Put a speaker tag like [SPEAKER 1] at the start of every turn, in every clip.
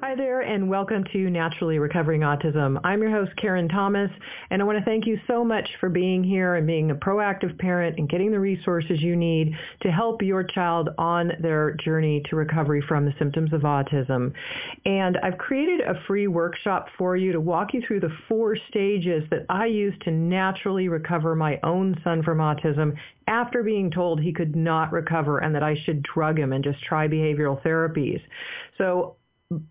[SPEAKER 1] Hi there, and welcome to Naturally Recovering Autism. I'm your host, Karen Thomas, and I want to thank you so much for being here and being a proactive parent and getting the resources you need to help your child on their journey to recovery from the symptoms of autism. And I've created a free workshop for you to walk you through the four stages that I use to naturally recover my own son from autism after being told he could not recover and that I should drug him and just try behavioral therapies. So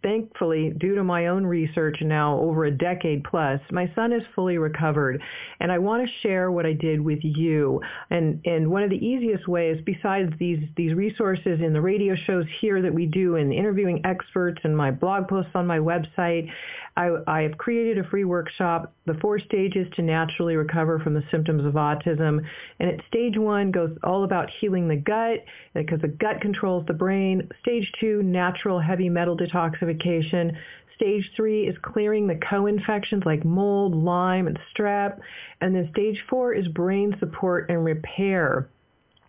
[SPEAKER 1] thankfully, due to my own research now over a decade plus, my son is fully recovered. And I want to share what I did with you. And, and one of the easiest ways, besides these, these resources in the radio shows here that we do and interviewing experts and my blog posts on my website, I, I have created a free workshop, The Four Stages to Naturally Recover from the Symptoms of Autism. And at stage one goes all about healing the gut because the gut controls the brain. Stage two, natural heavy metal detoxification. Stage three is clearing the co-infections like mold, Lyme, and strep. And then stage four is brain support and repair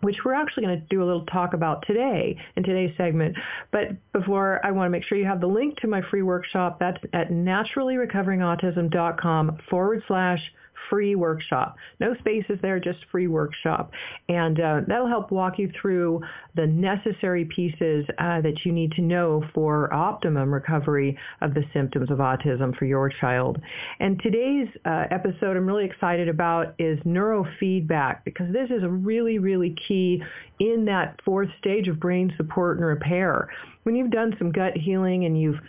[SPEAKER 1] which we're actually going to do a little talk about today in today's segment. But before, I want to make sure you have the link to my free workshop. That's at naturallyrecoveringautism.com forward slash free workshop. No spaces there, just free workshop. And uh, that'll help walk you through the necessary pieces uh, that you need to know for optimum recovery of the symptoms of autism for your child. And today's uh, episode I'm really excited about is neurofeedback because this is a really, really key in that fourth stage of brain support and repair. When you've done some gut healing and you've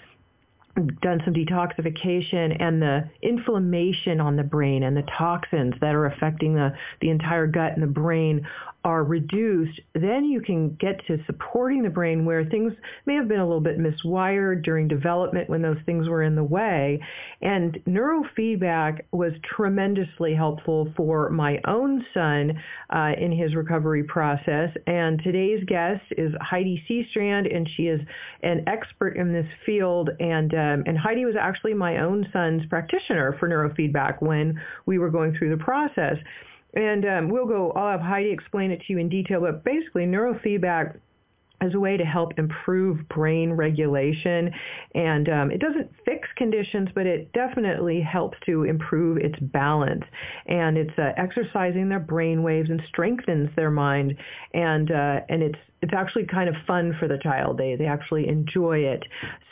[SPEAKER 1] done some detoxification and the inflammation on the brain and the toxins that are affecting the, the entire gut and the brain are reduced, then you can get to supporting the brain where things may have been a little bit miswired during development when those things were in the way. And neurofeedback was tremendously helpful for my own son uh, in his recovery process. And today's guest is Heidi Seastrand, and she is an expert in this field. And um, and Heidi was actually my own son's practitioner for neurofeedback when we were going through the process. And um, we'll go, I'll have Heidi explain it to you in detail, but basically neurofeedback as a way to help improve brain regulation. And um, it doesn't fix conditions, but it definitely helps to improve its balance. And it's uh, exercising their brain waves and strengthens their mind. And uh, and it's it's actually kind of fun for the child. They they actually enjoy it.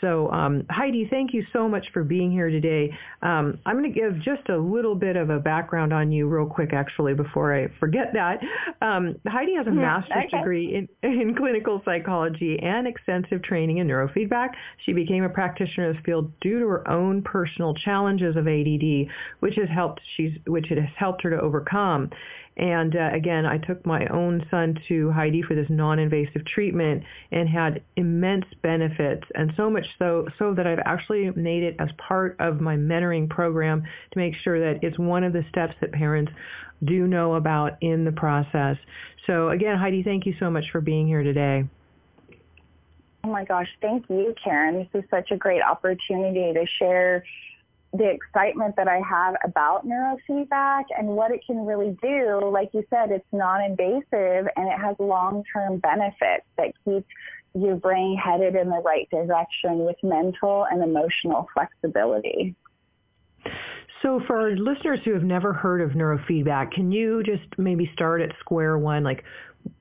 [SPEAKER 1] So um, Heidi, thank you so much for being here today. Um, I'm going to give just a little bit of a background on you real quick, actually, before I forget that. Um, Heidi has a mm-hmm. master's okay. degree in, in clinical psychology and extensive training in neurofeedback. She became a practitioner in this field due to her own personal challenges of ADD, which has helped she's which it has helped her to overcome. And uh, again, I took my own son to Heidi for this non-invasive treatment and had immense benefits, and so much so so that I've actually made it as part of my mentoring program to make sure that it's one of the steps that parents do know about in the process. So again, Heidi, thank you so much for being here today.
[SPEAKER 2] Oh my gosh, thank you, Karen. This is such a great opportunity to share the excitement that I have about neurofeedback and what it can really do. Like you said, it's non-invasive and it has long-term benefits that keep your brain headed in the right direction with mental and emotional flexibility.
[SPEAKER 1] So for listeners who have never heard of neurofeedback, can you just maybe start at square one? Like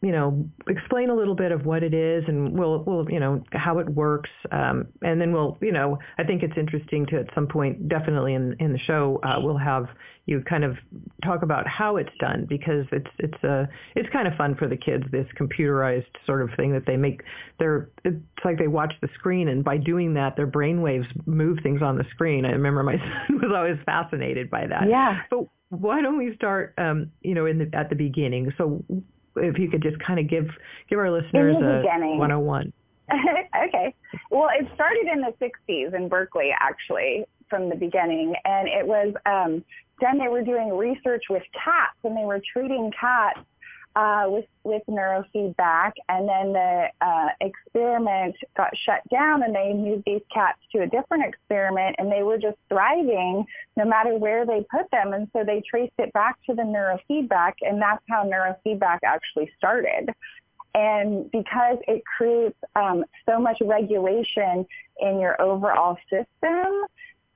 [SPEAKER 1] you know, explain a little bit of what it is, and we'll, we'll, you know, how it works, um, and then we'll, you know, I think it's interesting to at some point, definitely in in the show, uh, we'll have you kind of talk about how it's done because it's it's a uh, it's kind of fun for the kids this computerized sort of thing that they make. They're it's like they watch the screen, and by doing that, their brain waves move things on the screen. I remember my son was always fascinated by that.
[SPEAKER 2] Yeah.
[SPEAKER 1] But why don't we start, um, you know, in the at the beginning? So if you could just kind of give give our listeners a beginning. 101.
[SPEAKER 2] okay. Well, it started in the 60s in Berkeley, actually, from the beginning. And it was, um, then they were doing research with cats and they were treating cats uh, with with neurofeedback, and then the uh, experiment got shut down, and they moved these cats to a different experiment, and they were just thriving no matter where they put them, and so they traced it back to the neurofeedback, and that's how neurofeedback actually started. And because it creates um, so much regulation in your overall system,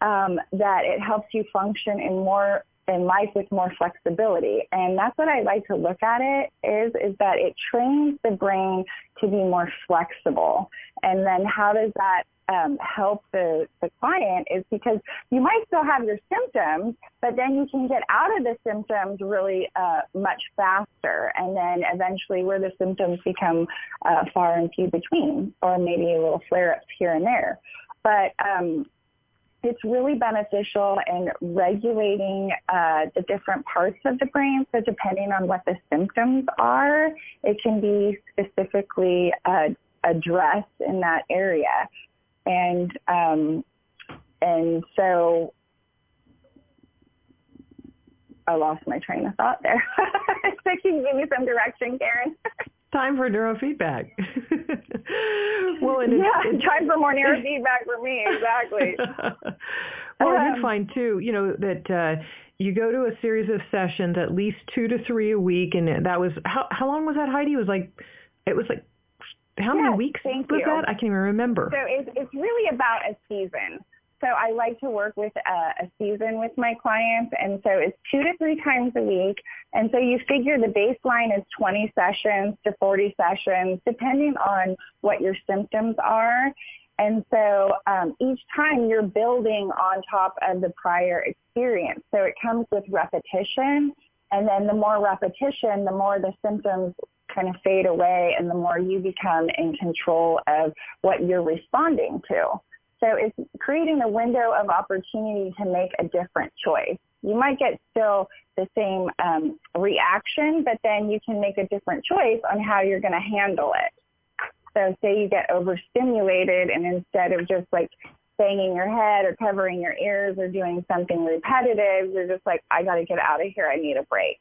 [SPEAKER 2] um, that it helps you function in more in life with more flexibility. And that's what I like to look at it is, is that it trains the brain to be more flexible. And then how does that um, help the, the client is because you might still have your symptoms, but then you can get out of the symptoms really uh, much faster. And then eventually where the symptoms become uh, far and few between, or maybe a little flare-ups here and there. But um, it's really beneficial in regulating uh, the different parts of the brain. So depending on what the symptoms are, it can be specifically uh, addressed in that area. And um, and so I lost my train of thought there. so can you give me some direction, Karen?
[SPEAKER 1] time for neurofeedback.
[SPEAKER 2] well, and yeah, it's, time for more neurofeedback for me. Exactly.
[SPEAKER 1] well, um, I did find too, you know, that uh, you go to a series of sessions, at least two to three a week, and that was how how long was that, Heidi? It was like it was like how many
[SPEAKER 2] yes,
[SPEAKER 1] weeks
[SPEAKER 2] was
[SPEAKER 1] you. that? I can't even remember.
[SPEAKER 2] So it's it's really about a season. So I like to work with a, a season with my clients. And so it's two to three times a week. And so you figure the baseline is 20 sessions to 40 sessions, depending on what your symptoms are. And so um, each time you're building on top of the prior experience. So it comes with repetition. And then the more repetition, the more the symptoms kind of fade away and the more you become in control of what you're responding to. So it's creating a window of opportunity to make a different choice. You might get still the same um, reaction, but then you can make a different choice on how you're going to handle it. So say you get overstimulated and instead of just like banging your head or covering your ears or doing something repetitive, you're just like, I got to get out of here. I need a break.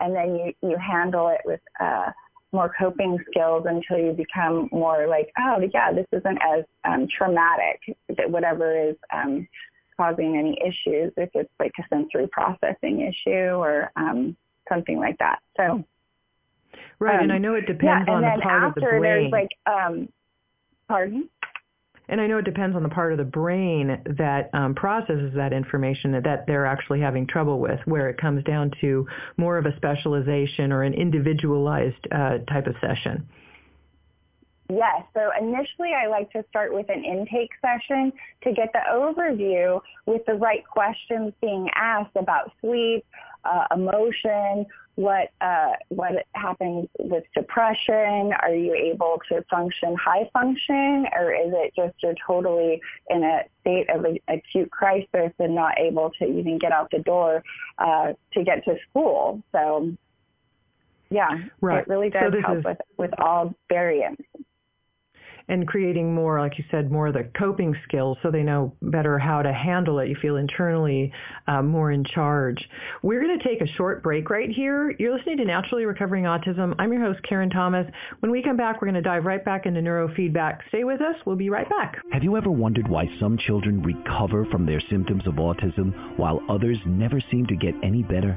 [SPEAKER 2] And then you, you handle it with, uh, more coping skills until you become more like, oh yeah, this isn't as um, traumatic. That whatever is um, causing any issues, if it's like a sensory processing issue or um, something like that. So.
[SPEAKER 1] Right, and I know it depends
[SPEAKER 2] yeah,
[SPEAKER 1] on the part of the brain.
[SPEAKER 2] And then after there's like, um, pardon?
[SPEAKER 1] And I know it depends on the part of the brain that um, processes that information that they're actually having trouble with, where it comes down to more of a specialization or an individualized uh, type of session.
[SPEAKER 2] Yes. So initially, I like to start with an intake session to get the overview with the right questions being asked about sleep, uh, emotion, what uh, what happens with depression? Are you able to function high function, or is it just you're totally in a state of a, acute crisis and not able to even get out the door uh, to get to school? So, yeah,
[SPEAKER 1] right.
[SPEAKER 2] it really does
[SPEAKER 1] so
[SPEAKER 2] help
[SPEAKER 1] is,
[SPEAKER 2] with with all variants
[SPEAKER 1] and creating more, like you said, more of the coping skills so they know better how to handle it. You feel internally uh, more in charge. We're going to take a short break right here. You're listening to Naturally Recovering Autism. I'm your host, Karen Thomas. When we come back, we're going to dive right back into neurofeedback. Stay with us. We'll be right back.
[SPEAKER 3] Have you ever wondered why some children recover from their symptoms of autism while others never seem to get any better?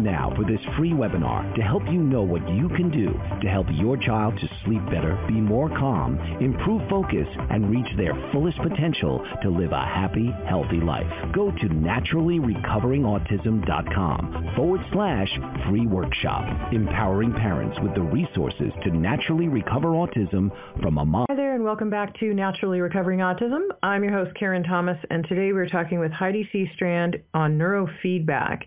[SPEAKER 3] now for this free webinar to help you know what you can do to help your child to sleep better, be more calm, improve focus, and reach their fullest potential to live a happy, healthy life. Go to naturallyrecoveringautism.com forward slash free workshop, empowering parents with the resources to naturally recover autism from a mom.
[SPEAKER 1] There and welcome back to Naturally Recovering Autism. I'm your host Karen Thomas and today we're talking with Heidi Seastrand on neurofeedback.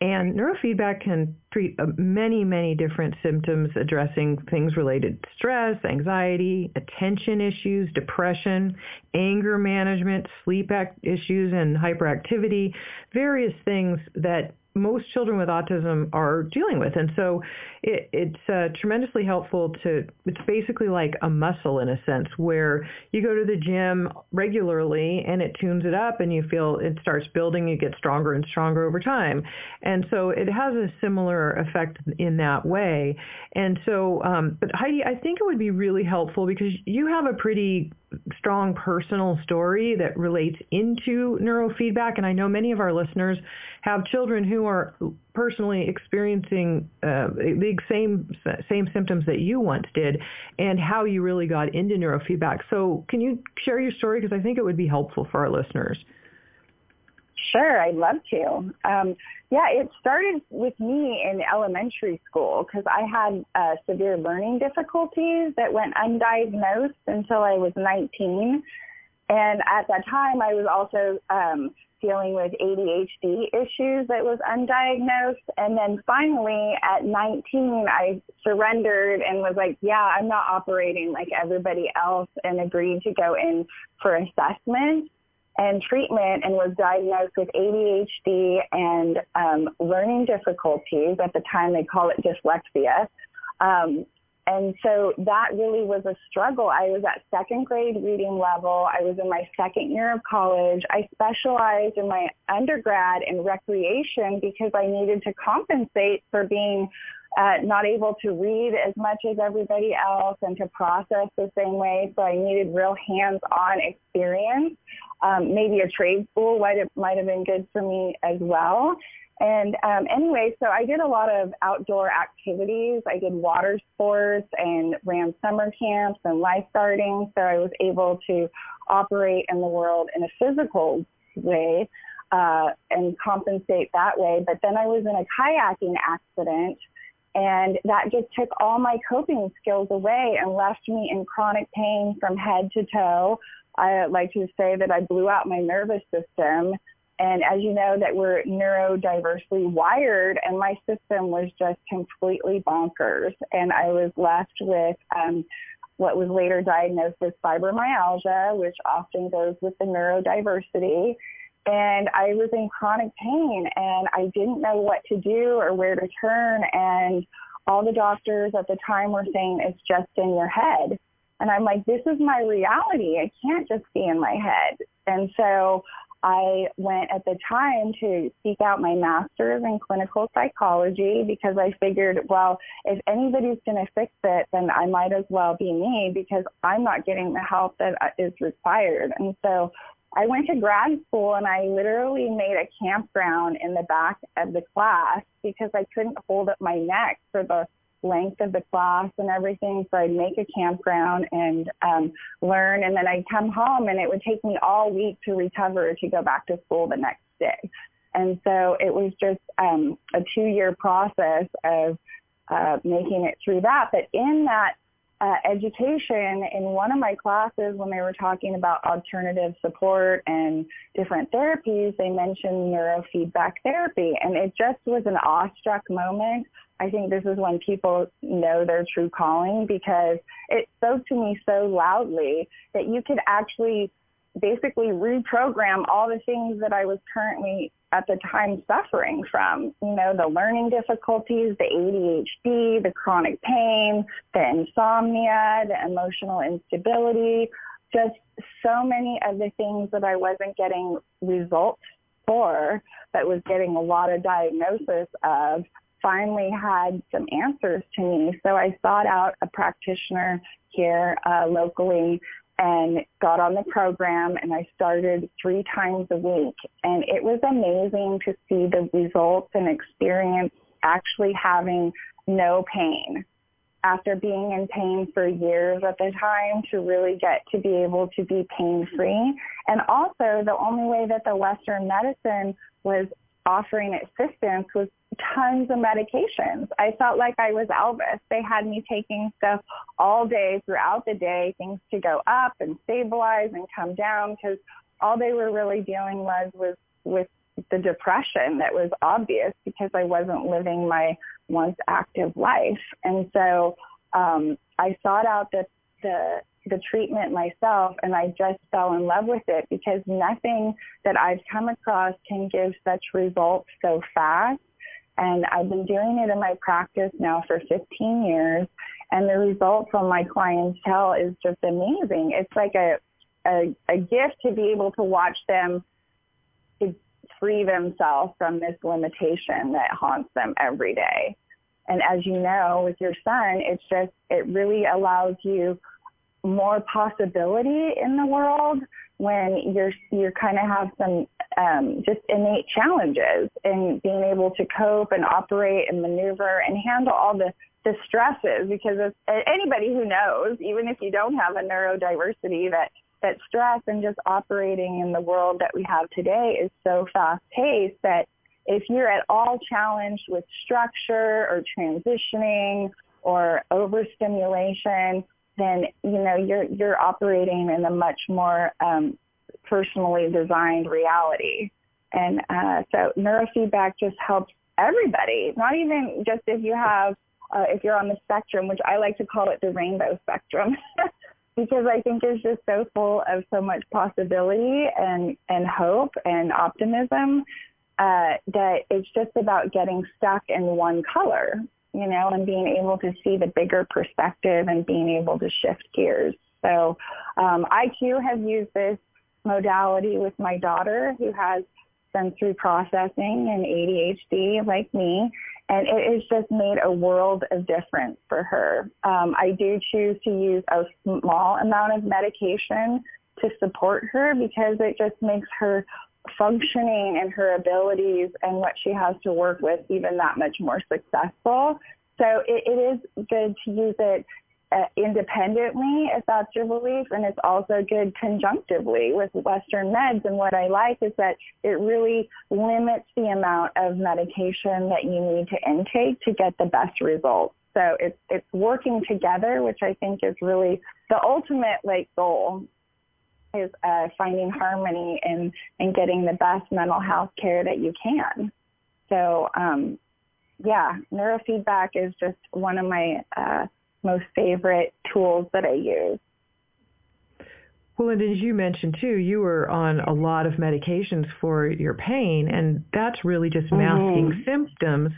[SPEAKER 1] And neurofeedback can treat uh, many, many different symptoms addressing things related to stress, anxiety, attention issues, depression, anger management, sleep issues, and hyperactivity, various things that most children with autism are dealing with. And so it, it's uh, tremendously helpful to, it's basically like a muscle in a sense where you go to the gym regularly and it tunes it up and you feel it starts building, you get stronger and stronger over time. And so it has a similar effect in that way. And so, um, but Heidi, I think it would be really helpful because you have a pretty strong personal story that relates into neurofeedback. And I know many of our listeners have children who are personally experiencing uh, the same same symptoms that you once did, and how you really got into neurofeedback. So, can you share your story? Because I think it would be helpful for our listeners.
[SPEAKER 2] Sure, I'd love to. Um, yeah, it started with me in elementary school because I had uh, severe learning difficulties that went undiagnosed until I was 19. And at that time, I was also um, dealing with ADHD issues that was undiagnosed. And then finally, at 19, I surrendered and was like, yeah, I'm not operating like everybody else and agreed to go in for assessment and treatment and was diagnosed with ADHD and um, learning difficulties. At the time, they call it dyslexia. Um, and so that really was a struggle. I was at second grade reading level. I was in my second year of college. I specialized in my undergrad in recreation because I needed to compensate for being uh, not able to read as much as everybody else and to process the same way. So I needed real hands-on experience. Um, maybe a trade school might have, might have been good for me as well. And um, anyway, so I did a lot of outdoor activities. I did water sports and ran summer camps and lifeguarding. So I was able to operate in the world in a physical way uh, and compensate that way. But then I was in a kayaking accident and that just took all my coping skills away and left me in chronic pain from head to toe. I like to say that I blew out my nervous system and as you know, that we're neurodiversely wired, and my system was just completely bonkers. And I was left with um, what was later diagnosed as fibromyalgia, which often goes with the neurodiversity. And I was in chronic pain, and I didn't know what to do or where to turn. And all the doctors at the time were saying it's just in your head. And I'm like, this is my reality. I can't just be in my head. And so I went at the time to seek out my master's in clinical psychology because I figured, well, if anybody's going to fix it, then I might as well be me because I'm not getting the help that uh, is required. And so I went to grad school and I literally made a campground in the back of the class because I couldn't hold up my neck for the length of the class and everything. So I'd make a campground and um, learn, and then I'd come home, and it would take me all week to recover to go back to school the next day. And so it was just um, a two-year process of uh, making it through that. But in that uh, education, in one of my classes, when they were talking about alternative support and different therapies, they mentioned neurofeedback therapy, and it just was an awestruck moment I think this is when people know their true calling because it spoke to me so loudly that you could actually basically reprogram all the things that I was currently at the time suffering from. You know, the learning difficulties, the ADHD, the chronic pain, the insomnia, the emotional instability, just so many of the things that I wasn't getting results for, but was getting a lot of diagnosis of finally had some answers to me. So I sought out a practitioner here uh, locally and got on the program and I started three times a week. And it was amazing to see the results and experience actually having no pain after being in pain for years at the time to really get to be able to be pain free. And also the only way that the Western medicine was offering assistance was tons of medications. I felt like I was Elvis. They had me taking stuff all day throughout the day, things to go up and stabilize and come down because all they were really dealing was was with the depression that was obvious because I wasn't living my once active life. And so um, I sought out the the the treatment myself and I just fell in love with it because nothing that I've come across can give such results so fast And I've been doing it in my practice now for 15 years. And the results on my clientele is just amazing. It's like a, a, a gift to be able to watch them to free themselves from this limitation that haunts them every day. And as you know, with your son, it's just, it really allows you more possibility in the world when you're you kind of have some um, just innate challenges in being able to cope and operate and maneuver and handle all the the stresses because if, anybody who knows even if you don't have a neurodiversity that that stress and just operating in the world that we have today is so fast paced that if you're at all challenged with structure or transitioning or overstimulation then you know you're you're operating in a much more um, personally designed reality. And uh, so neurofeedback just helps everybody, not even just if you have uh, if you're on the spectrum, which I like to call it the rainbow spectrum. because I think it's just so full of so much possibility and, and hope and optimism uh, that it's just about getting stuck in one color you know, and being able to see the bigger perspective and being able to shift gears. So um, I too have used this modality with my daughter who has sensory processing and ADHD like me, and it has just made a world of difference for her. Um, I do choose to use a small amount of medication to support her because it just makes her functioning and her abilities and what she has to work with even that much more successful. So it, it is good to use it uh, independently if that's your belief and it's also good conjunctively with western meds. And what i like is that it really limits the amount of medication that you need to intake to get the best results. So it's it's working together which i think is really the ultimate like goal is uh, finding harmony and, and getting the best mental health care that you can. So, um, yeah, neurofeedback is just one of my uh, most favorite tools that I use.
[SPEAKER 1] Well, and as you mentioned too, you were on a lot of medications for your pain, and that's really just masking mm-hmm. symptoms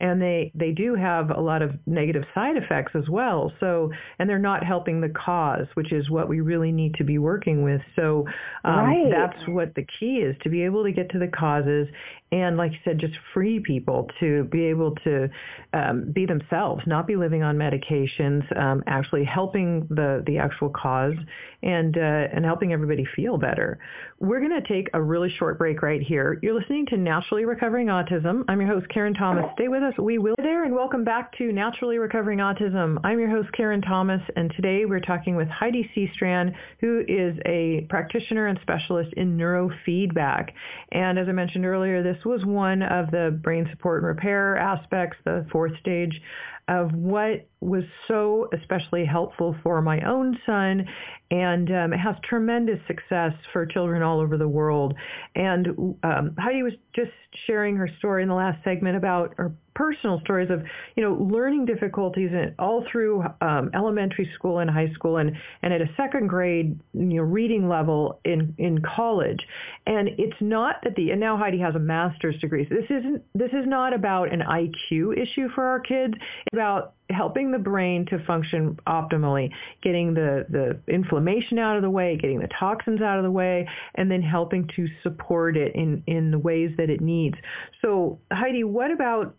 [SPEAKER 1] and they they do have a lot of negative side effects as well. So and they're not helping the cause which is what we really need to be working with. So um, right. that's what the key is to be able to get to the causes and like you said just free people to be able to um, be themselves not be living on medications um, actually helping the the actual cause and uh, and helping everybody feel better. We're going to take a really short break right here. You're listening to naturally recovering autism. I'm your host karen thomas. Stay with us us. We will there and welcome back to Naturally Recovering Autism. I'm your host Karen Thomas and today we're talking with Heidi Seastrand who is a practitioner and specialist in neurofeedback. And as I mentioned earlier, this was one of the brain support and repair aspects, the fourth stage of what was so especially helpful for my own son and um, has tremendous success for children all over the world. And um, Heidi was just sharing her story in the last segment about her personal stories of, you know, learning difficulties in, all through um, elementary school and high school and, and at a second grade, you know, reading level in, in college. And it's not that the, and now Heidi has a master's degree. So this isn't, this is not about an IQ issue for our kids. About helping the brain to function optimally, getting the, the inflammation out of the way, getting the toxins out of the way, and then helping to support it in, in the ways that it needs. So Heidi, what about,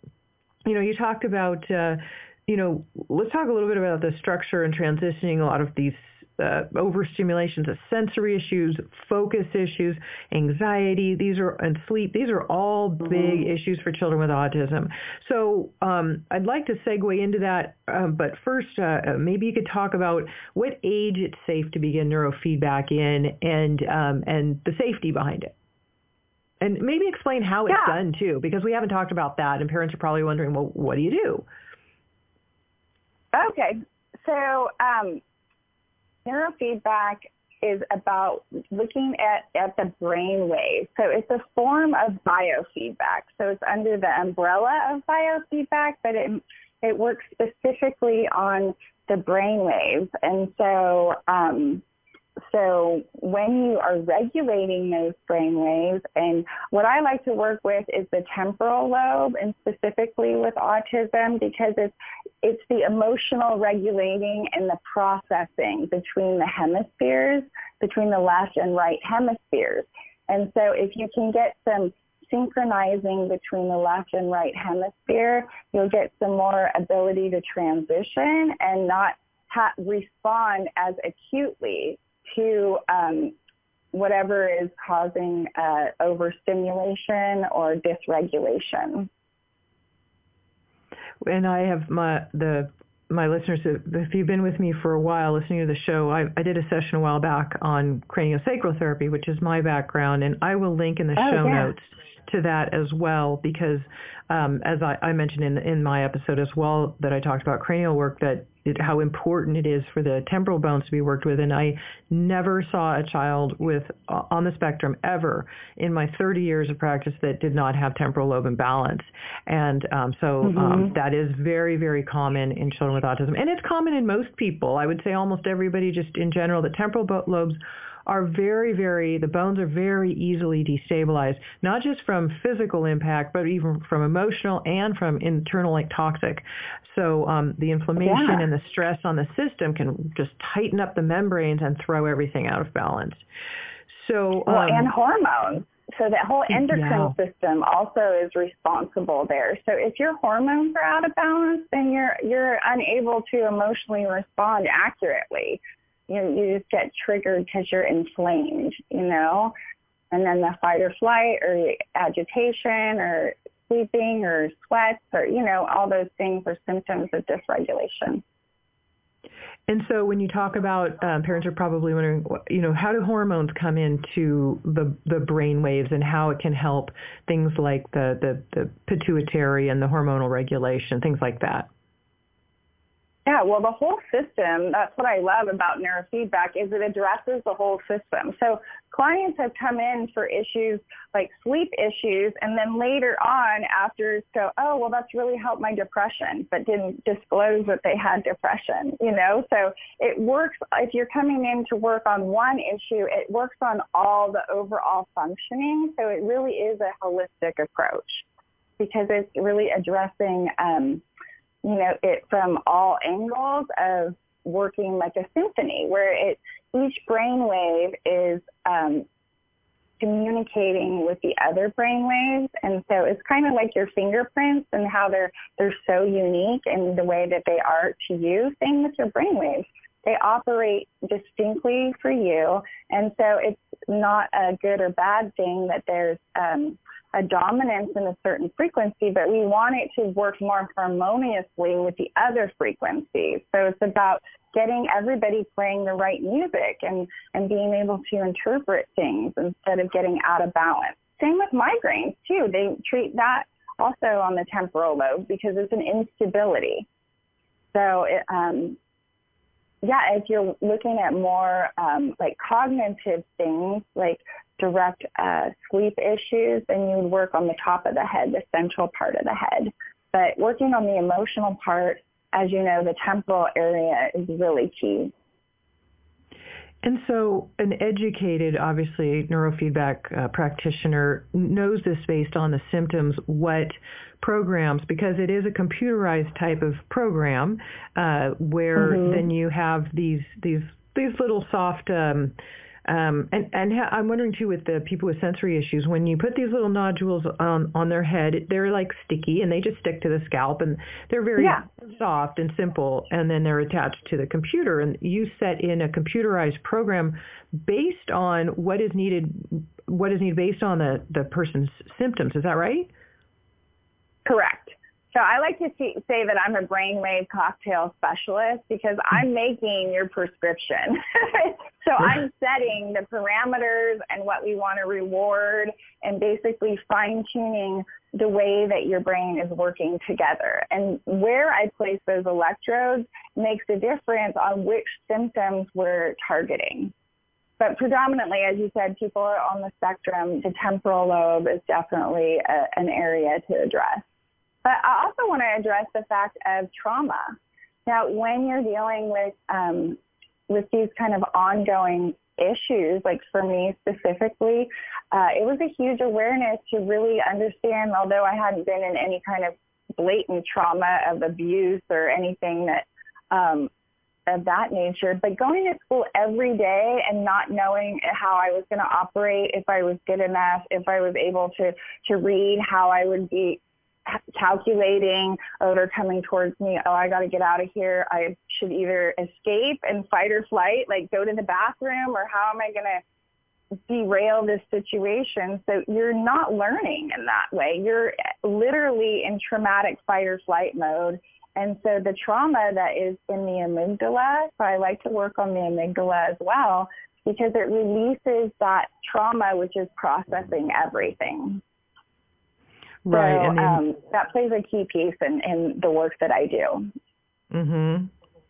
[SPEAKER 1] you know, you talked about, uh, you know, let's talk a little bit about the structure and transitioning a lot of these uh, overstimulations of sensory issues, focus issues, anxiety. These are and sleep. These are all big mm-hmm. issues for children with autism. So um, I'd like to segue into that, um, but first, uh, uh, maybe you could talk about what age it's safe to begin neurofeedback in, and um, and the safety behind it. And maybe explain how it's yeah. done too, because we haven't talked about that, and parents are probably wondering, well, what do you do?
[SPEAKER 2] Okay, so um, neurofeedback is about looking at, at the brain waves. So it's a form of biofeedback. So it's under the umbrella of biofeedback, but it, it works specifically on the brain waves. And so um, so when you are regulating those brain waves, and what I like to work with is the temporal lobe, and specifically with autism, because it's it's the emotional regulating and the processing between the hemispheres, between the left and right hemispheres. And so if you can get some synchronizing between the left and right hemisphere, you'll get some more ability to transition and not ha- respond as acutely to um, whatever is causing uh, overstimulation or dysregulation.
[SPEAKER 1] And I have my the my listeners, if you've been with me for a while listening to the show, I, I did a session a while back on craniosacral therapy, which is my background, and I will link in the oh, show yeah. notes to that as well because um, as I, I, mentioned in in my episode as well that I talked about cranial work that it, how important it is for the temporal bones to be worked with. And I never saw a child with uh, on the spectrum ever in my 30 years of practice that did not have temporal lobe imbalance. And um, so um, mm-hmm. um, that is very very common in children with autism. And it's common in most people. I would say almost everybody just in general the temporal lobes are very, very, the bones are very easily destabilized, not just from physical impact, but even from emotional and from internal like toxic. So um, the inflammation yeah. and the stress on the system can just tighten up the membranes and throw everything out of balance. So
[SPEAKER 2] well, um, and hormones. So that whole endocrine yeah. system also is responsible there. So if your hormones are out of balance, then you're you're unable to emotionally respond accurately you know, you just get triggered because you're inflamed, you know, and then the fight or flight or agitation or sleeping or sweats or, you know, all those things are symptoms of dysregulation.
[SPEAKER 1] And so when you talk about um, parents are probably wondering, you know, how do hormones come into the the brain waves and how it can help things like the, the, the pituitary and the hormonal regulation, things like that.
[SPEAKER 2] Yeah, well, the whole system, that's what I love about neurofeedback is it addresses the whole system. So clients have come in for issues like sleep issues and then later on after go, oh, well, that's really helped my depression, but didn't disclose that they had depression, you know? So it works, if you're coming in to work on one issue, it works on all the overall functioning. So it really is a holistic approach because it's really addressing, um, you know, it from all angles of working like a symphony where it each brainwave is um, communicating with the other brainwaves, and so it's kind of like your fingerprints and how they're they're so unique in the way that they are to you. Same with your brainwaves; they operate distinctly for you, and so it's not a good or bad thing that there's um, a dominance in a certain frequency, but we want it to work more harmoniously with the other frequencies. So it's about getting everybody playing the right music and, and being able to interpret things instead of getting out of balance. Same with migraines too. They treat that also on the temporal lobe because it's an instability. So it, um, yeah, if you're looking at more um, like cognitive things, like direct uh, sleep issues, then you would work on the top of the head, the central part of the head. But working on the emotional part, as you know, the temporal area is really key.
[SPEAKER 1] And so, an educated, obviously, neurofeedback uh, practitioner knows this based on the symptoms, what programs, because it is a computerized type of program uh, where mm-hmm. then you have these these these little soft um, um, and and ha- I'm wondering too with the people with sensory issues, when you put these little nodules on on their head, they're like sticky and they just stick to the scalp and they're very yeah. soft and simple, and then they're attached to the computer. And you set in a computerized program based on what is needed, what is needed based on the the person's symptoms. Is that right?
[SPEAKER 2] Correct. So I like to see, say that I'm a brainwave cocktail specialist because hmm. I'm making your prescription. so I'm setting the parameters and what we want to reward and basically fine tuning the way that your brain is working together. And where I place those electrodes makes a difference on which symptoms we're targeting. But predominantly, as you said, people are on the spectrum. The temporal lobe is definitely a, an area to address. But I also want to address the fact of trauma. Now, when you're dealing with um, with these kind of ongoing issues, like for me specifically, uh, it was a huge awareness to really understand, although I hadn't been in any kind of blatant trauma of abuse or anything that um, of that nature, but going to school every day and not knowing how I was going to operate, if I was good enough, if I was able to to read, how I would be calculating, they're coming towards me. Oh, I got to get out of here. I should either escape and fight or flight, like go to the bathroom, or how am I going to derail this situation? So you're not learning in that way. You're literally in traumatic fight or flight mode. And so the trauma that is in the amygdala, so I like to work on the amygdala as well, because it releases that trauma, which is processing everything.
[SPEAKER 1] Right.
[SPEAKER 2] So um, that plays a key piece in, in the work that I do.
[SPEAKER 1] Mm-hmm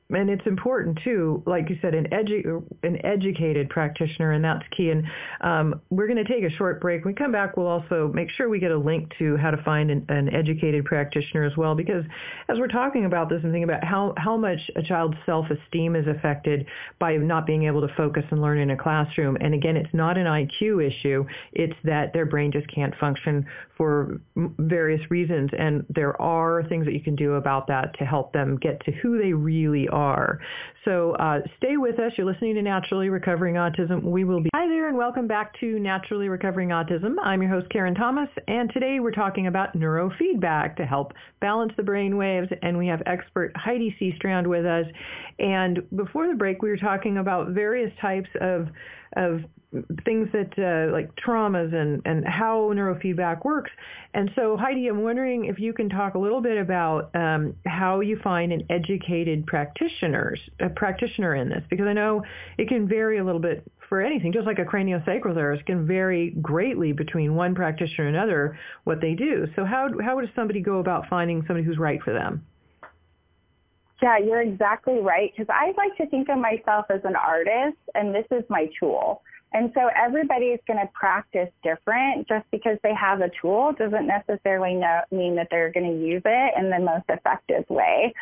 [SPEAKER 1] and it's important too, like you said, an edu- an educated practitioner, and that's key. And um, we're going to take a short break. When we come back, we'll also make sure we get a link to how to find an, an, educated practitioner as well, because as we're talking about this and thinking about how how much a child's self-esteem is affected by not being able to focus and learn in a classroom. And again, it's not an IQ issue; it's that their brain just can't function for various reasons. And there are things that you can do about that to help them get to who they really are are. So uh, stay with us. You're listening to Naturally Recovering Autism. We will be. Hi there, and welcome back to Naturally Recovering Autism. I'm your host, Karen Thomas, and today we're talking about neurofeedback to help balance the brain waves. And we have expert Heidi Seastrand with us. And before the break, we were talking about various types of of things that uh, like traumas and, and how neurofeedback works. And so Heidi, I'm wondering if you can talk a little bit about um, how you find an educated practitioners a practitioner in this, because I know it can vary a little bit for anything, just like a craniosacral therapist can vary greatly between one practitioner and another what they do. So how how does somebody go about finding somebody who's right for them?
[SPEAKER 2] Yeah, you're exactly right. Because I like to think of myself as an artist, and this is my tool. And so everybody is going to practice different. Just because they have a tool doesn't necessarily know, mean that they're going to use it in the most effective way.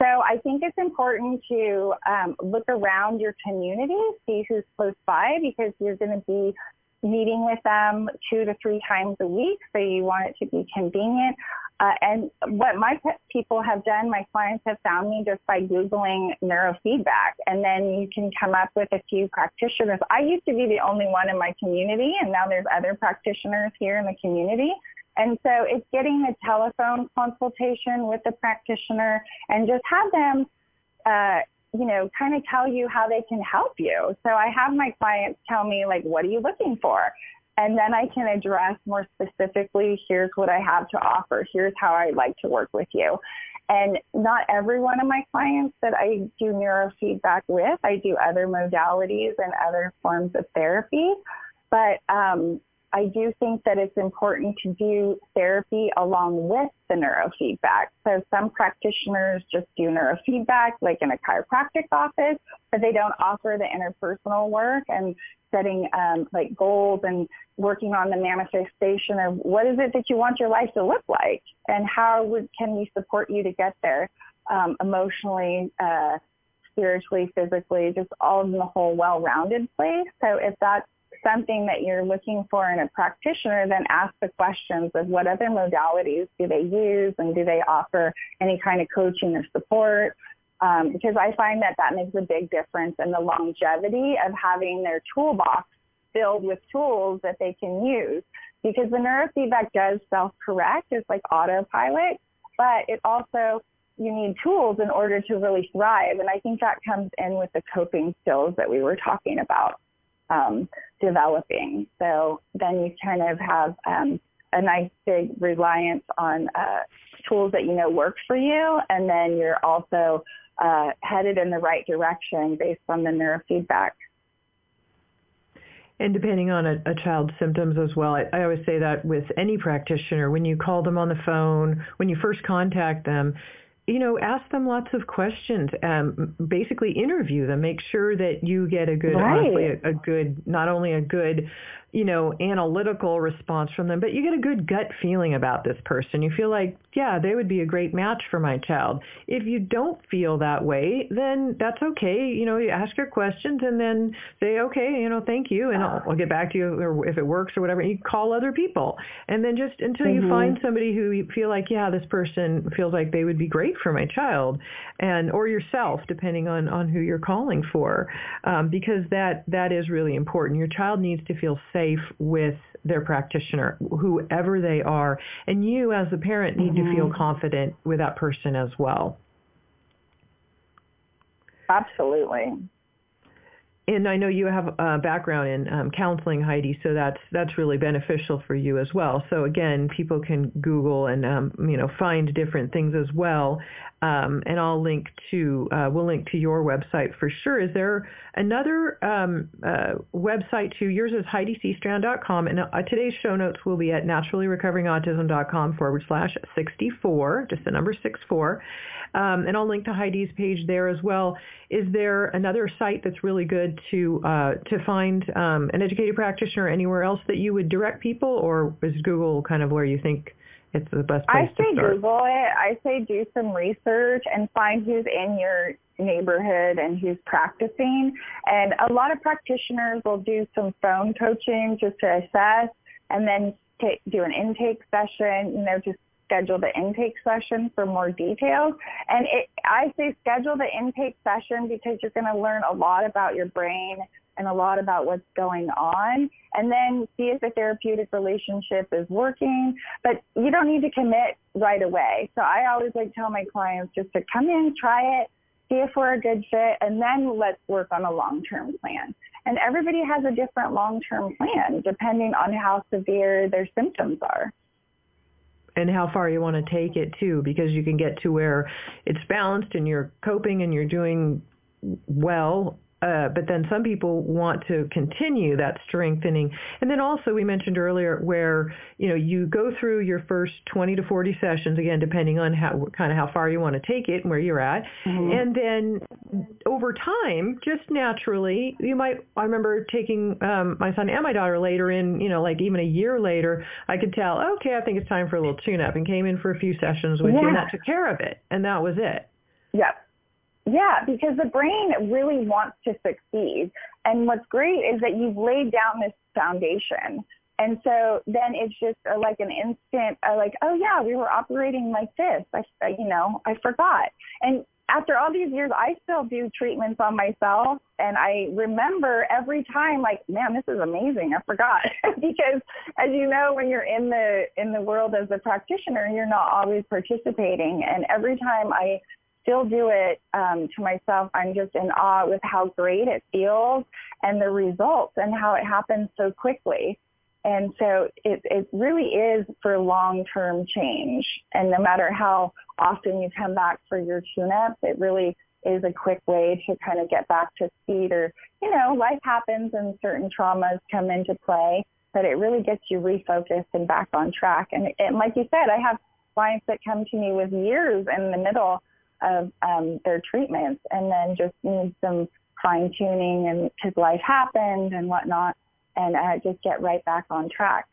[SPEAKER 2] So I think it's important to um, look around your community, see who's close by, because you're going to be meeting with them two to three times a week. So you want it to be convenient. Uh, and what my people have done, my clients have found me just by Googling neurofeedback. And then you can come up with a few practitioners. I used to be the only one in my community, and now there's other practitioners here in the community. And so it's getting a telephone consultation with the practitioner and just have them, uh, you know, kind of tell you how they can help you. So I have my clients tell me, like, what are you looking for? And then I can address more specifically, here's what I have to offer. Here's how I'd like to work with you. And not every one of my clients that I do neurofeedback with, I do other modalities and other forms of therapy. But um, I do think that it's important to do therapy along with the neurofeedback. So some practitioners just do neurofeedback, like in a chiropractic office, but they don't offer the interpersonal work and setting um, like goals and working on the manifestation of what is it that you want your life to look like and how would, can we support you to get there um, emotionally, uh, spiritually, physically, just all in the whole well-rounded place. So if that's something that you're looking for in a practitioner, then ask the questions of what other modalities do they use and do they offer any kind of coaching or support? Um, because I find that that makes a big difference in the longevity of having their toolbox filled with tools that they can use. Because the neurofeedback does self-correct, it's like autopilot, but it also you need tools in order to really thrive. And I think that comes in with the coping skills that we were talking about um, developing. So then you kind of have um, a nice big reliance on uh, tools that you know work for you, and then you're also uh, headed in the right direction based on the neurofeedback.
[SPEAKER 1] And depending on a, a, child's symptoms as well, I, I always say that with any practitioner, when you call them on the phone, when you first contact them, you know, ask them lots of questions. Um, basically, interview them. Make sure that you get a good,
[SPEAKER 2] right.
[SPEAKER 1] honestly, a, a, good, not only a good you know, analytical response from them, but you get a good gut feeling about this person. You feel like, yeah, they would be a great match for my child. If you don't feel that way, then that's okay. You know, you ask your questions and then say, okay, you know, thank you, and I'll, I'll get back to you or if it works or whatever. You call other people, and then just until mm-hmm. you find somebody who you feel like, yeah, this person feels like they would be great for my child, and or yourself, depending on on who you're calling for, um, because that that is really important. Your child needs to feel safe safe with their practitioner, whoever they are. And you as a parent need mm-hmm. to feel mm-hmm. confident with that person as well.
[SPEAKER 2] Absolutely
[SPEAKER 1] and I know you have a background in um, counseling, Heidi, so that's that's really beneficial for you as well. So again, people can Google and um, you know find different things as well. Um, and I'll link to uh, we'll link to your website for sure. Is there another um, uh, website too? Yours is HeidiSeastrand.com, and uh, today's show notes will be at naturallyrecoveringautism.com forward slash 64, just the number 64. Um, and I'll link to Heidi's page there as well. Is there another site that's really good to uh, to find um, an educated practitioner anywhere else that you would direct people, or is Google kind of where you think it's the best place
[SPEAKER 2] I say
[SPEAKER 1] to start?
[SPEAKER 2] Google it. I say do some research and find who's in your neighborhood and who's practicing. And a lot of practitioners will do some phone coaching just to assess and then take, do an intake session, you know, just schedule the intake session for more details. And it, I say schedule the intake session because you're going to learn a lot about your brain and a lot about what's going on and then see if the therapeutic relationship is working. But you don't need to commit right away. So I always like tell my clients just to come in, try it, see if we're a good fit, and then let's work on a long-term plan. And everybody has a different long-term plan depending on how severe their symptoms are
[SPEAKER 1] and how far you want to take it too, because you can get to where it's balanced and you're coping and you're doing well uh, but then some people want to continue that strengthening. And then also we mentioned earlier where, you know, you go through your first 20 to 40 sessions, again, depending on how kind of how far you want to take it and where you're at. Mm-hmm. And then over time, just naturally, you might, I remember taking um, my son and my daughter later in, you know, like even a year later, I could tell, okay, I think it's time for a little tune up and came in for a few sessions with yeah. you and that took care of it. And that was it.
[SPEAKER 2] Yep. Yeah, because the brain really wants to succeed. And what's great is that you've laid down this foundation. And so then it's just a, like an instant, uh, like, oh yeah, we were operating like this. I, you know, I forgot. And after all these years, I still do treatments on myself, and I remember every time, like, man, this is amazing. I forgot because, as you know, when you're in the in the world as a practitioner, you're not always participating. And every time I still do it um, to myself. I'm just in awe with how great it feels and the results and how it happens so quickly. And so it, it really is for long-term change. And no matter how often you come back for your tune-ups, it really is a quick way to kind of get back to speed or, you know, life happens and certain traumas come into play, but it really gets you refocused and back on track. And, and like you said, I have clients that come to me with years in the middle of um, their treatments and then just need some fine tuning and because life happened and whatnot and uh, just get right back on track.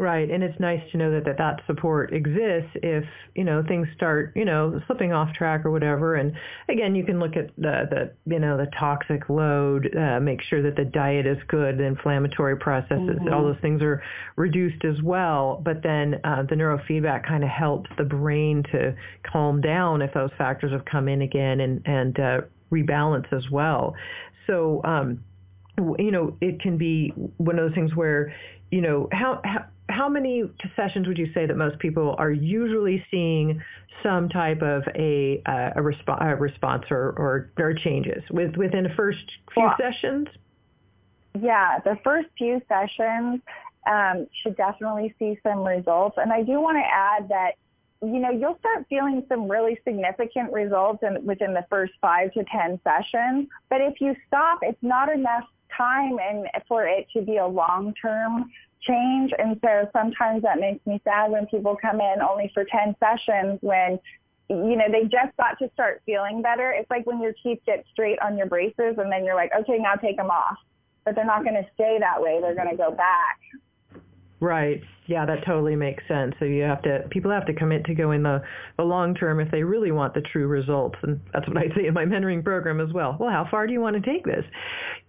[SPEAKER 1] Right, and it's nice to know that, that that support exists if you know things start you know slipping off track or whatever. And again, you can look at the the you know the toxic load, uh, make sure that the diet is good, the inflammatory processes, mm-hmm. all those things are reduced as well. But then uh, the neurofeedback kind of helps the brain to calm down if those factors have come in again and and uh, rebalance as well. So. Um, you know, it can be one of those things where, you know, how, how how many sessions would you say that most people are usually seeing some type of a uh, a, resp- a response or, or, or changes with within the first few well, sessions?
[SPEAKER 2] Yeah, the first few sessions um, should definitely see some results, and I do want to add that you know you'll start feeling some really significant results in, within the first five to ten sessions. But if you stop, it's not enough time and for it to be a long term change. And so sometimes that makes me sad when people come in only for 10 sessions when, you know, they just got to start feeling better. It's like when your teeth get straight on your braces and then you're like, okay, now take them off. but they're not going to stay that way. They're going to go back.
[SPEAKER 1] Right. Yeah, that totally makes sense. So you have to people have to commit to going the the long term if they really want the true results, and that's what I say in my mentoring program as well. Well, how far do you want to take this?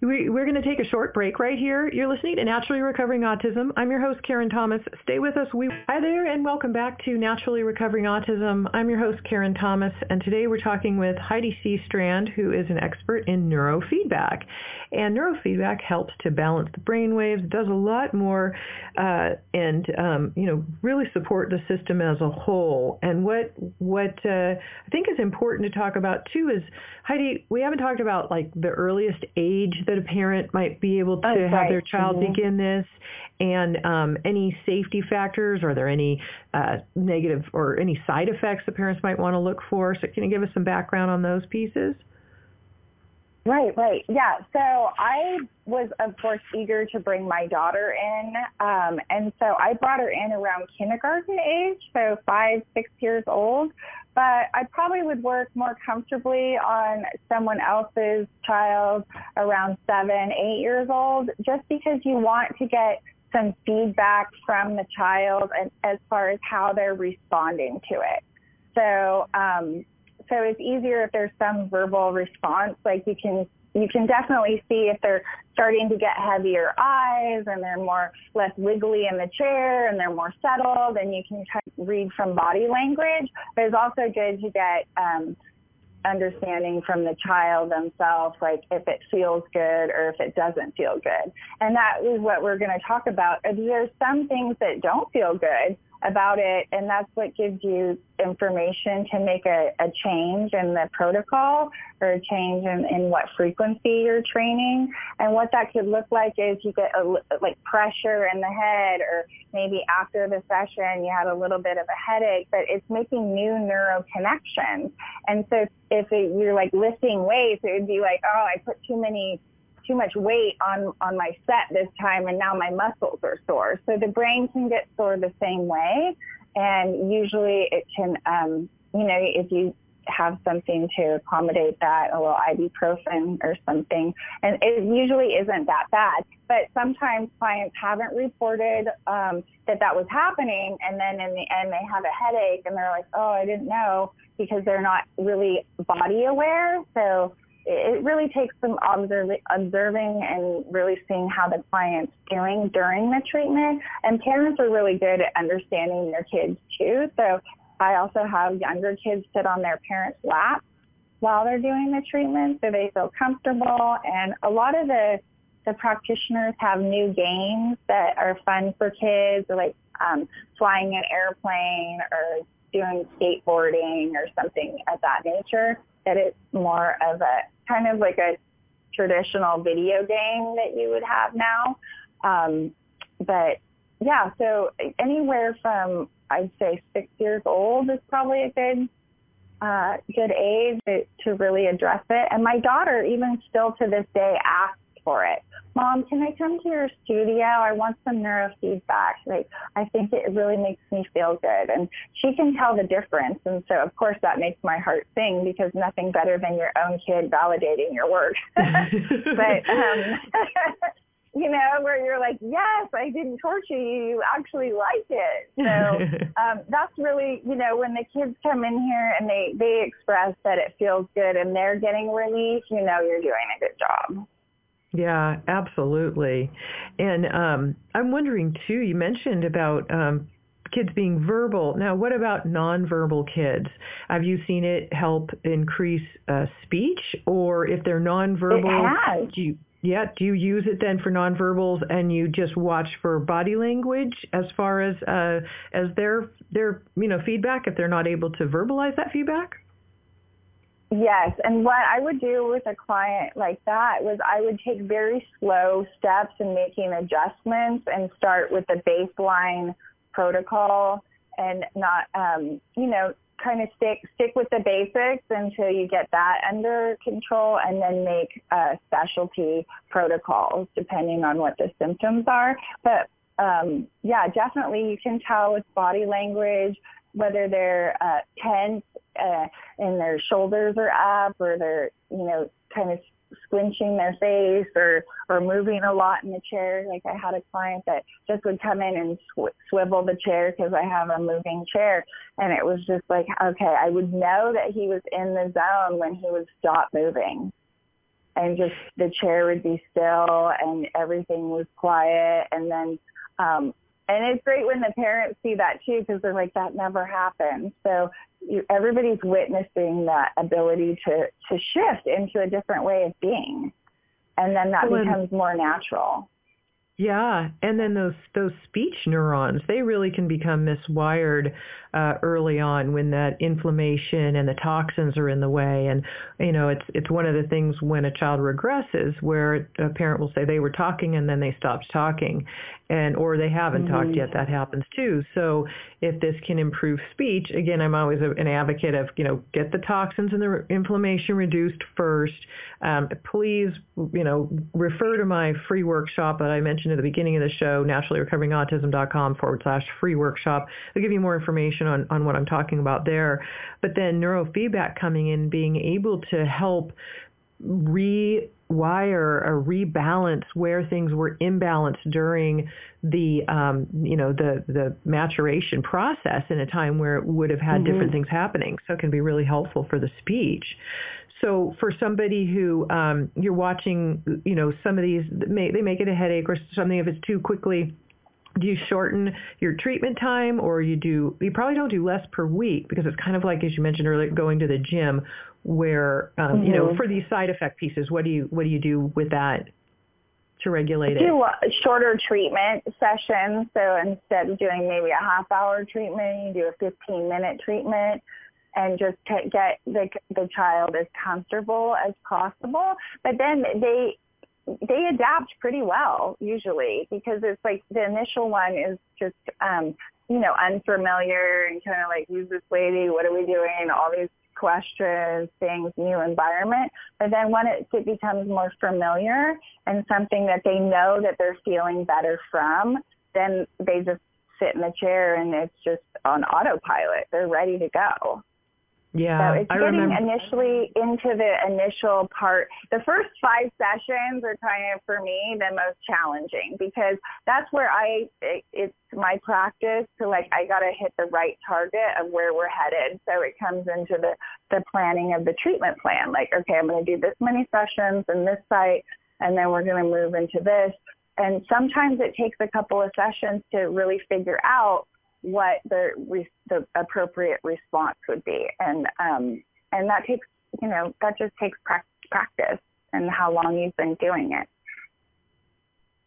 [SPEAKER 1] We, we're going to take a short break right here. You're listening to Naturally Recovering Autism. I'm your host Karen Thomas. Stay with us. We hi there, and welcome back to Naturally Recovering Autism. I'm your host Karen Thomas, and today we're talking with Heidi Seastrand, who is an expert in neurofeedback. And neurofeedback helps to balance the brain waves. It does a lot more, uh, and um, you know, really support the system as a whole. And what what uh, I think is important to talk about too is Heidi. We haven't talked about like the earliest age that a parent might be able to have
[SPEAKER 2] right.
[SPEAKER 1] their child
[SPEAKER 2] mm-hmm.
[SPEAKER 1] begin this, and um, any safety factors. Are there any uh, negative or any side effects that parents might want to look for? So can you give us some background on those pieces?
[SPEAKER 2] Right, right. Yeah. So I was, of course, eager to bring my daughter in. Um, and so I brought her in around kindergarten age, so five, six years old. But I probably would work more comfortably on someone else's child around seven, eight years old, just because you want to get some feedback from the child and, as far as how they're responding to it. So, um, so it's easier if there's some verbal response. Like you can you can definitely see if they're starting to get heavier eyes and they're more less wiggly in the chair and they're more settled and you can kind of read from body language. But it's also good to get um, understanding from the child themselves, like if it feels good or if it doesn't feel good. And that is what we're going to talk about. There's some things that don't feel good about it, and that's what gives you information to make a, a change in the protocol or a change in, in what frequency you're training. And what that could look like is you get a, like pressure in the head, or maybe after the session you had a little bit of a headache, but it's making new neural connections. And so if it, you're like lifting weights, it would be like, oh, I put too many too much weight on on my set this time and now my muscles are sore. So the brain can get sore the same way and usually it can um you know if you have something to accommodate that a little ibuprofen or something and it usually isn't that bad. But sometimes clients haven't reported um that that was happening and then in the end they have a headache and they're like oh i didn't know because they're not really body aware. So it really takes some observing and really seeing how the client's feeling during the treatment. And parents are really good at understanding their kids too. So I also have younger kids sit on their parents' lap while they're doing the treatment so they feel comfortable. And a lot of the, the practitioners have new games that are fun for kids, like um, flying an airplane or doing skateboarding or something of that nature that it's more of a kind of like a traditional video game that you would have now. Um, but yeah, so anywhere from I'd say six years old is probably a good uh, good age to, to really address it. And my daughter, even still to this day, asks for it. Mom, can I come to your studio? I want some neurofeedback. Like, I think it really makes me feel good. And she can tell the difference. And so, of course, that makes my heart sing because nothing better than your own kid validating your work. but, um, you know, where you're like, yes, I didn't torture you. You actually like it. So um, that's really, you know, when the kids come in here and they, they express that it feels good and they're getting relief, you know, you're doing a good job.
[SPEAKER 1] Yeah, absolutely. And um, I'm wondering too. You mentioned about um, kids being verbal. Now, what about nonverbal kids? Have you seen it help increase uh, speech, or if they're nonverbal,
[SPEAKER 2] it has.
[SPEAKER 1] do you? Yeah, do you use it then for nonverbals and you just watch for body language as far as uh, as their their you know feedback if they're not able to verbalize that feedback?
[SPEAKER 2] Yes, and what I would do with a client like that was I would take very slow steps in making adjustments and start with the baseline protocol and not, um, you know, kind of stick stick with the basics until you get that under control, and then make uh, specialty protocols depending on what the symptoms are. But um, yeah, definitely you can tell with body language whether they're uh, tense uh, and their shoulders are up or they're, you know, kind of squinching their face or or moving a lot in the chair. Like I had a client that just would come in and sw- swivel the chair because I have a moving chair, and it was just like okay, I would know that he was in the zone when he would stop moving, and just the chair would be still and everything was quiet, and then. um and it's great when the parents see that too because they're like that never happened. So you, everybody's witnessing that ability to to shift into a different way of being. And then that becomes more natural
[SPEAKER 1] yeah, and then those those speech neurons, they really can become miswired uh, early on when that inflammation and the toxins are in the way. And you know, it's it's one of the things when a child regresses where a parent will say they were talking and then they stopped talking, and or they haven't mm-hmm. talked yet. That happens too. So if this can improve speech, again, I'm always a, an advocate of you know get the toxins and the inflammation reduced first. Um, please, you know, refer to my free workshop that I mentioned at the beginning of the show, naturallyrecoveringautism.com forward slash free workshop. I'll give you more information on, on what I'm talking about there. But then neurofeedback coming in, being able to help rewire or rebalance where things were imbalanced during the um, you know the the maturation process in a time where it would have had mm-hmm. different things happening. So it can be really helpful for the speech. So for somebody who um, you're watching, you know, some of these may, they make it a headache or something if it's too quickly. Do you shorten your treatment time, or you do? You probably don't do less per week because it's kind of like, as you mentioned earlier, going to the gym, where um, mm-hmm. you know, mm-hmm. for these side effect pieces, what do you what do you do with that? to regulate it?
[SPEAKER 2] Do shorter treatment sessions. So instead of doing maybe a half hour treatment, you do a 15 minute treatment and just get the the child as comfortable as possible. But then they they adapt pretty well usually because it's like the initial one is just um you know unfamiliar and kind of like who's this lady? What are we doing? All these questions things new environment. But then when it, it becomes more familiar and something that they know that they're feeling better from then they just sit in the chair and it's just on autopilot. They're ready to go
[SPEAKER 1] yeah,
[SPEAKER 2] so it's
[SPEAKER 1] I
[SPEAKER 2] getting
[SPEAKER 1] remember.
[SPEAKER 2] initially into the initial part. The first five sessions are kind of for me the most challenging because that's where I it, it's my practice to like I got to hit the right target of where we're headed. So it comes into the the planning of the treatment plan. Like okay, I'm going to do this many sessions in this site, and then we're going to move into this. And sometimes it takes a couple of sessions to really figure out what the re the appropriate response would be, and um, and that takes you know that just takes practice and how long you've been doing it.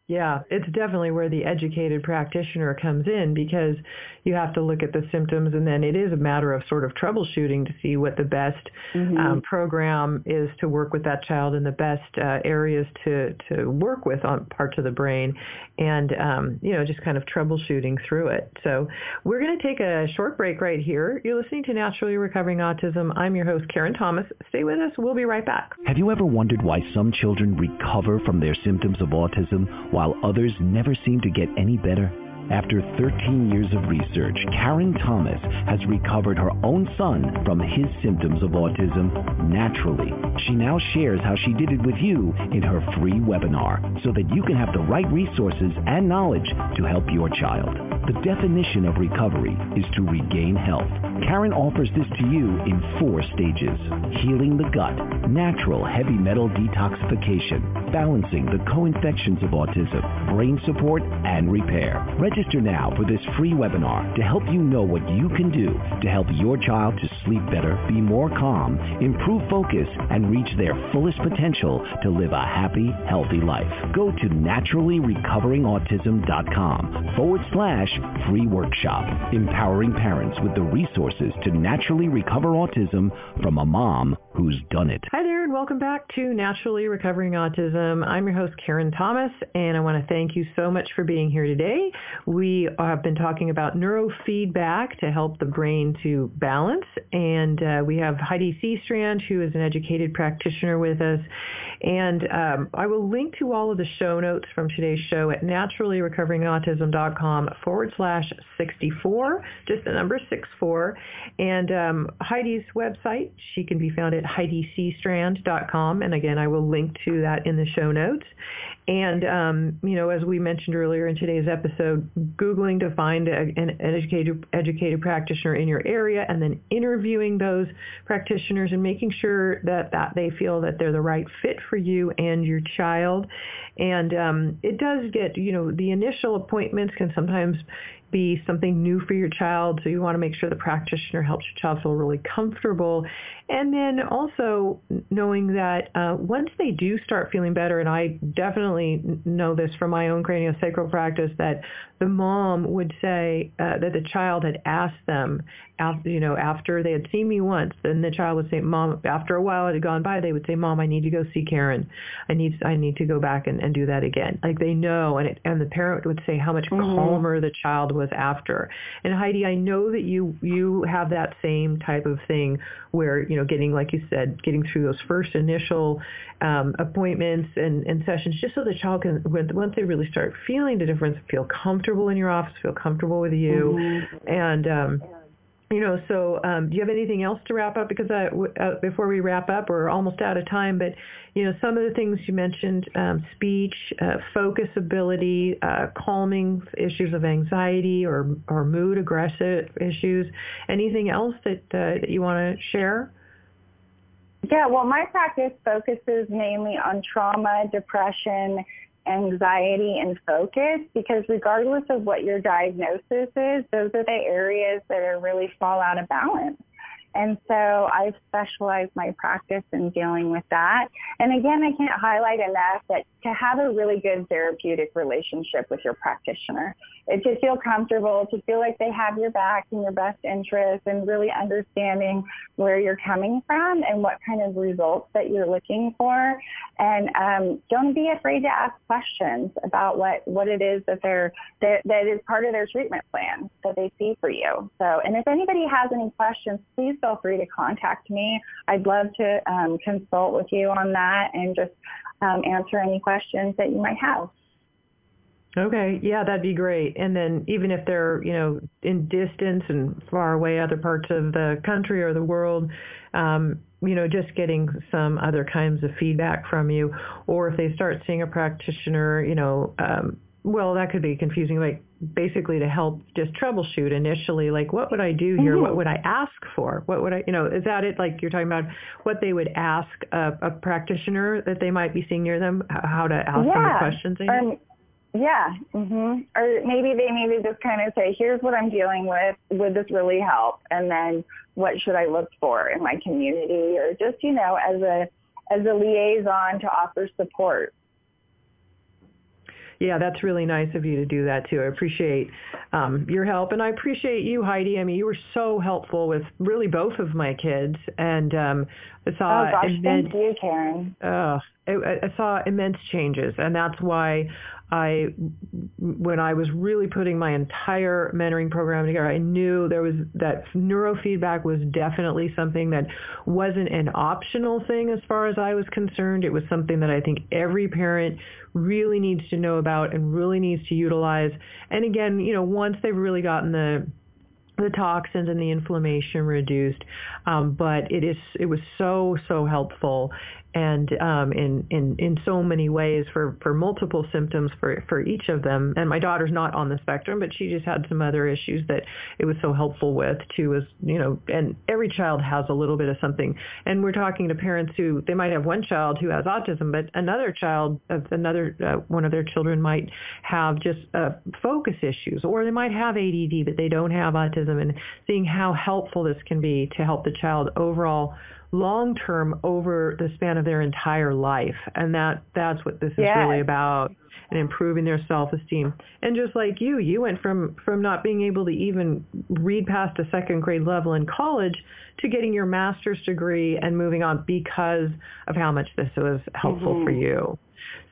[SPEAKER 1] Yeah, it's definitely where the educated practitioner comes in because you have to look at the symptoms and then it is a matter of sort of troubleshooting to see what the best mm-hmm. um, program is to work with that child and the best uh, areas to, to work with on parts of the brain and, um, you know, just kind of troubleshooting through it. So we're going to take a short break right here. You're listening to Naturally Recovering Autism. I'm your host, Karen Thomas. Stay with us. We'll be right back.
[SPEAKER 3] Have you ever wondered why some children recover from their symptoms of autism while others never seem to get any better? After 13 years of research, Karen Thomas has recovered her own son from his symptoms of autism naturally. She now shares how she did it with you in her free webinar so that you can have the right resources and knowledge to help your child. The definition of recovery is to regain health. Karen offers this to you in four stages. Healing the gut, natural heavy metal detoxification, balancing the co-infections of autism, brain support, and repair. Register now for this free webinar to help you know what you can do to help your child to sleep better, be more calm, improve focus, and reach their fullest potential to live a happy, healthy life. Go to naturallyrecoveringautism.com forward slash free workshop, empowering parents with the resources to naturally recover autism from a mom who's done it.
[SPEAKER 1] Hi there and welcome back to Naturally Recovering Autism. I'm your host Karen Thomas and I want to thank you so much for being here today. We have been talking about neurofeedback to help the brain to balance and uh, we have Heidi Seastrand who is an educated practitioner with us and um, I will link to all of the show notes from today's show at naturallyrecoveringautism.com forward slash 64, just the number 64. And um, Heidi's website, she can be found at heidithomas.com. And again, I will link to that in the show notes. And, um, you know, as we mentioned earlier in today's episode, Googling to find a, an educated, educated practitioner in your area and then interviewing those practitioners and making sure that, that they feel that they're the right fit for you and your child. And um, it does get, you know, the initial appointments can sometimes be something new for your child, so you want to make sure the practitioner helps your child feel really comfortable. And then also knowing that uh, once they do start feeling better, and I definitely know this from my own craniosacral practice, that the mom would say uh, that the child had asked them, after, you know, after they had seen me once, then the child would say, "Mom." After a while it had gone by, they would say, "Mom, I need to go see Karen. I need I need to go back and, and do that again." Like they know, and it, and the parent would say how much mm-hmm. calmer the child was after. And Heidi, I know that you you have that same type of thing where you know getting like you said, getting through those first initial um, appointments and, and sessions, just so the child can once they really start feeling the difference, feel comfortable in your office, feel comfortable with you, mm-hmm. and um, you know, so um, do you have anything else to wrap up? Because I, uh, before we wrap up, we're almost out of time. But you know, some of the things you mentioned: um, speech, uh, focus ability, uh, calming issues of anxiety or or mood aggressive issues. Anything else that uh, that you want to share?
[SPEAKER 2] Yeah, well, my practice focuses mainly on trauma, depression, anxiety and focus because regardless of what your diagnosis is, those are the areas that are really fall out of balance. And so I've specialized my practice in dealing with that. And again, I can't highlight enough that to have a really good therapeutic relationship with your practitioner, to feel comfortable, to feel like they have your back and your best interest and really understanding where you're coming from and what kind of results that you're looking for. And um, don't be afraid to ask questions about what, what it is that they're, that, that is part of their treatment plan that they see for you. So, and if anybody has any questions, please feel free to contact me. I'd love to um, consult with you on that and just um, answer any questions that you might have.
[SPEAKER 1] Okay, yeah, that'd be great. And then even if they're, you know, in distance and far away other parts of the country or the world, um, you know, just getting some other kinds of feedback from you, or if they start seeing a practitioner, you know, um, well, that could be confusing. Like basically to help just troubleshoot initially, like what would I do here? Mm-hmm. What would I ask for? What would I, you know, is that it? Like you're talking about what they would ask a, a practitioner that they might be seeing near them, how to ask
[SPEAKER 2] yeah.
[SPEAKER 1] them the questions.
[SPEAKER 2] Um, yeah. Mhm. Or maybe they maybe just kind of say, "Here's what I'm dealing with. Would this really help?" And then, what should I look for in my community, or just you know, as a as a liaison to offer support.
[SPEAKER 1] Yeah, that's really nice of you to do that too. I appreciate um, your help, and I appreciate you, Heidi. I mean, you were so helpful with really both of my kids, and um,
[SPEAKER 2] I saw. Oh gosh, immense, thank you, Karen.
[SPEAKER 1] Uh, I, I saw immense changes, and that's why I, when I was really putting my entire mentoring program together, I knew there was that neurofeedback was definitely something that wasn't an optional thing as far as I was concerned. It was something that I think every parent really needs to know about and really needs to utilize. And again, you know, once they've really gotten the the toxins and the inflammation reduced. Um, but it is it was so so helpful and um, in, in, in so many ways for, for multiple symptoms for, for each of them. And my daughter's not on the spectrum, but she just had some other issues that it was so helpful with too, as, you know, and every child has a little bit of something. And we're talking to parents who, they might have one child who has autism, but another child, of another, uh, one of their children might have just uh, focus issues, or they might have ADD, but they don't have autism and seeing how helpful this can be to help the child overall long term over the span of their entire life. And that that's what this is yes. really about and improving their self-esteem. And just like you, you went from from not being able to even read past a second grade level in college to getting your master's degree and moving on because of how much this was helpful mm-hmm. for you.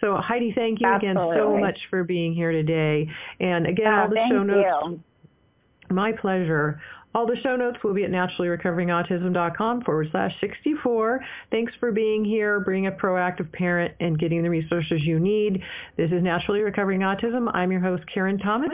[SPEAKER 1] So Heidi, thank you Absolutely. again so much for being here today. And again,
[SPEAKER 2] oh,
[SPEAKER 1] all the show notes.
[SPEAKER 2] You.
[SPEAKER 1] My pleasure. All the show notes will be at naturallyrecoveringautism.com forward slash 64. Thanks for being here, being a proactive parent, and getting the resources you need. This is Naturally Recovering Autism. I'm your host, Karen Thomas.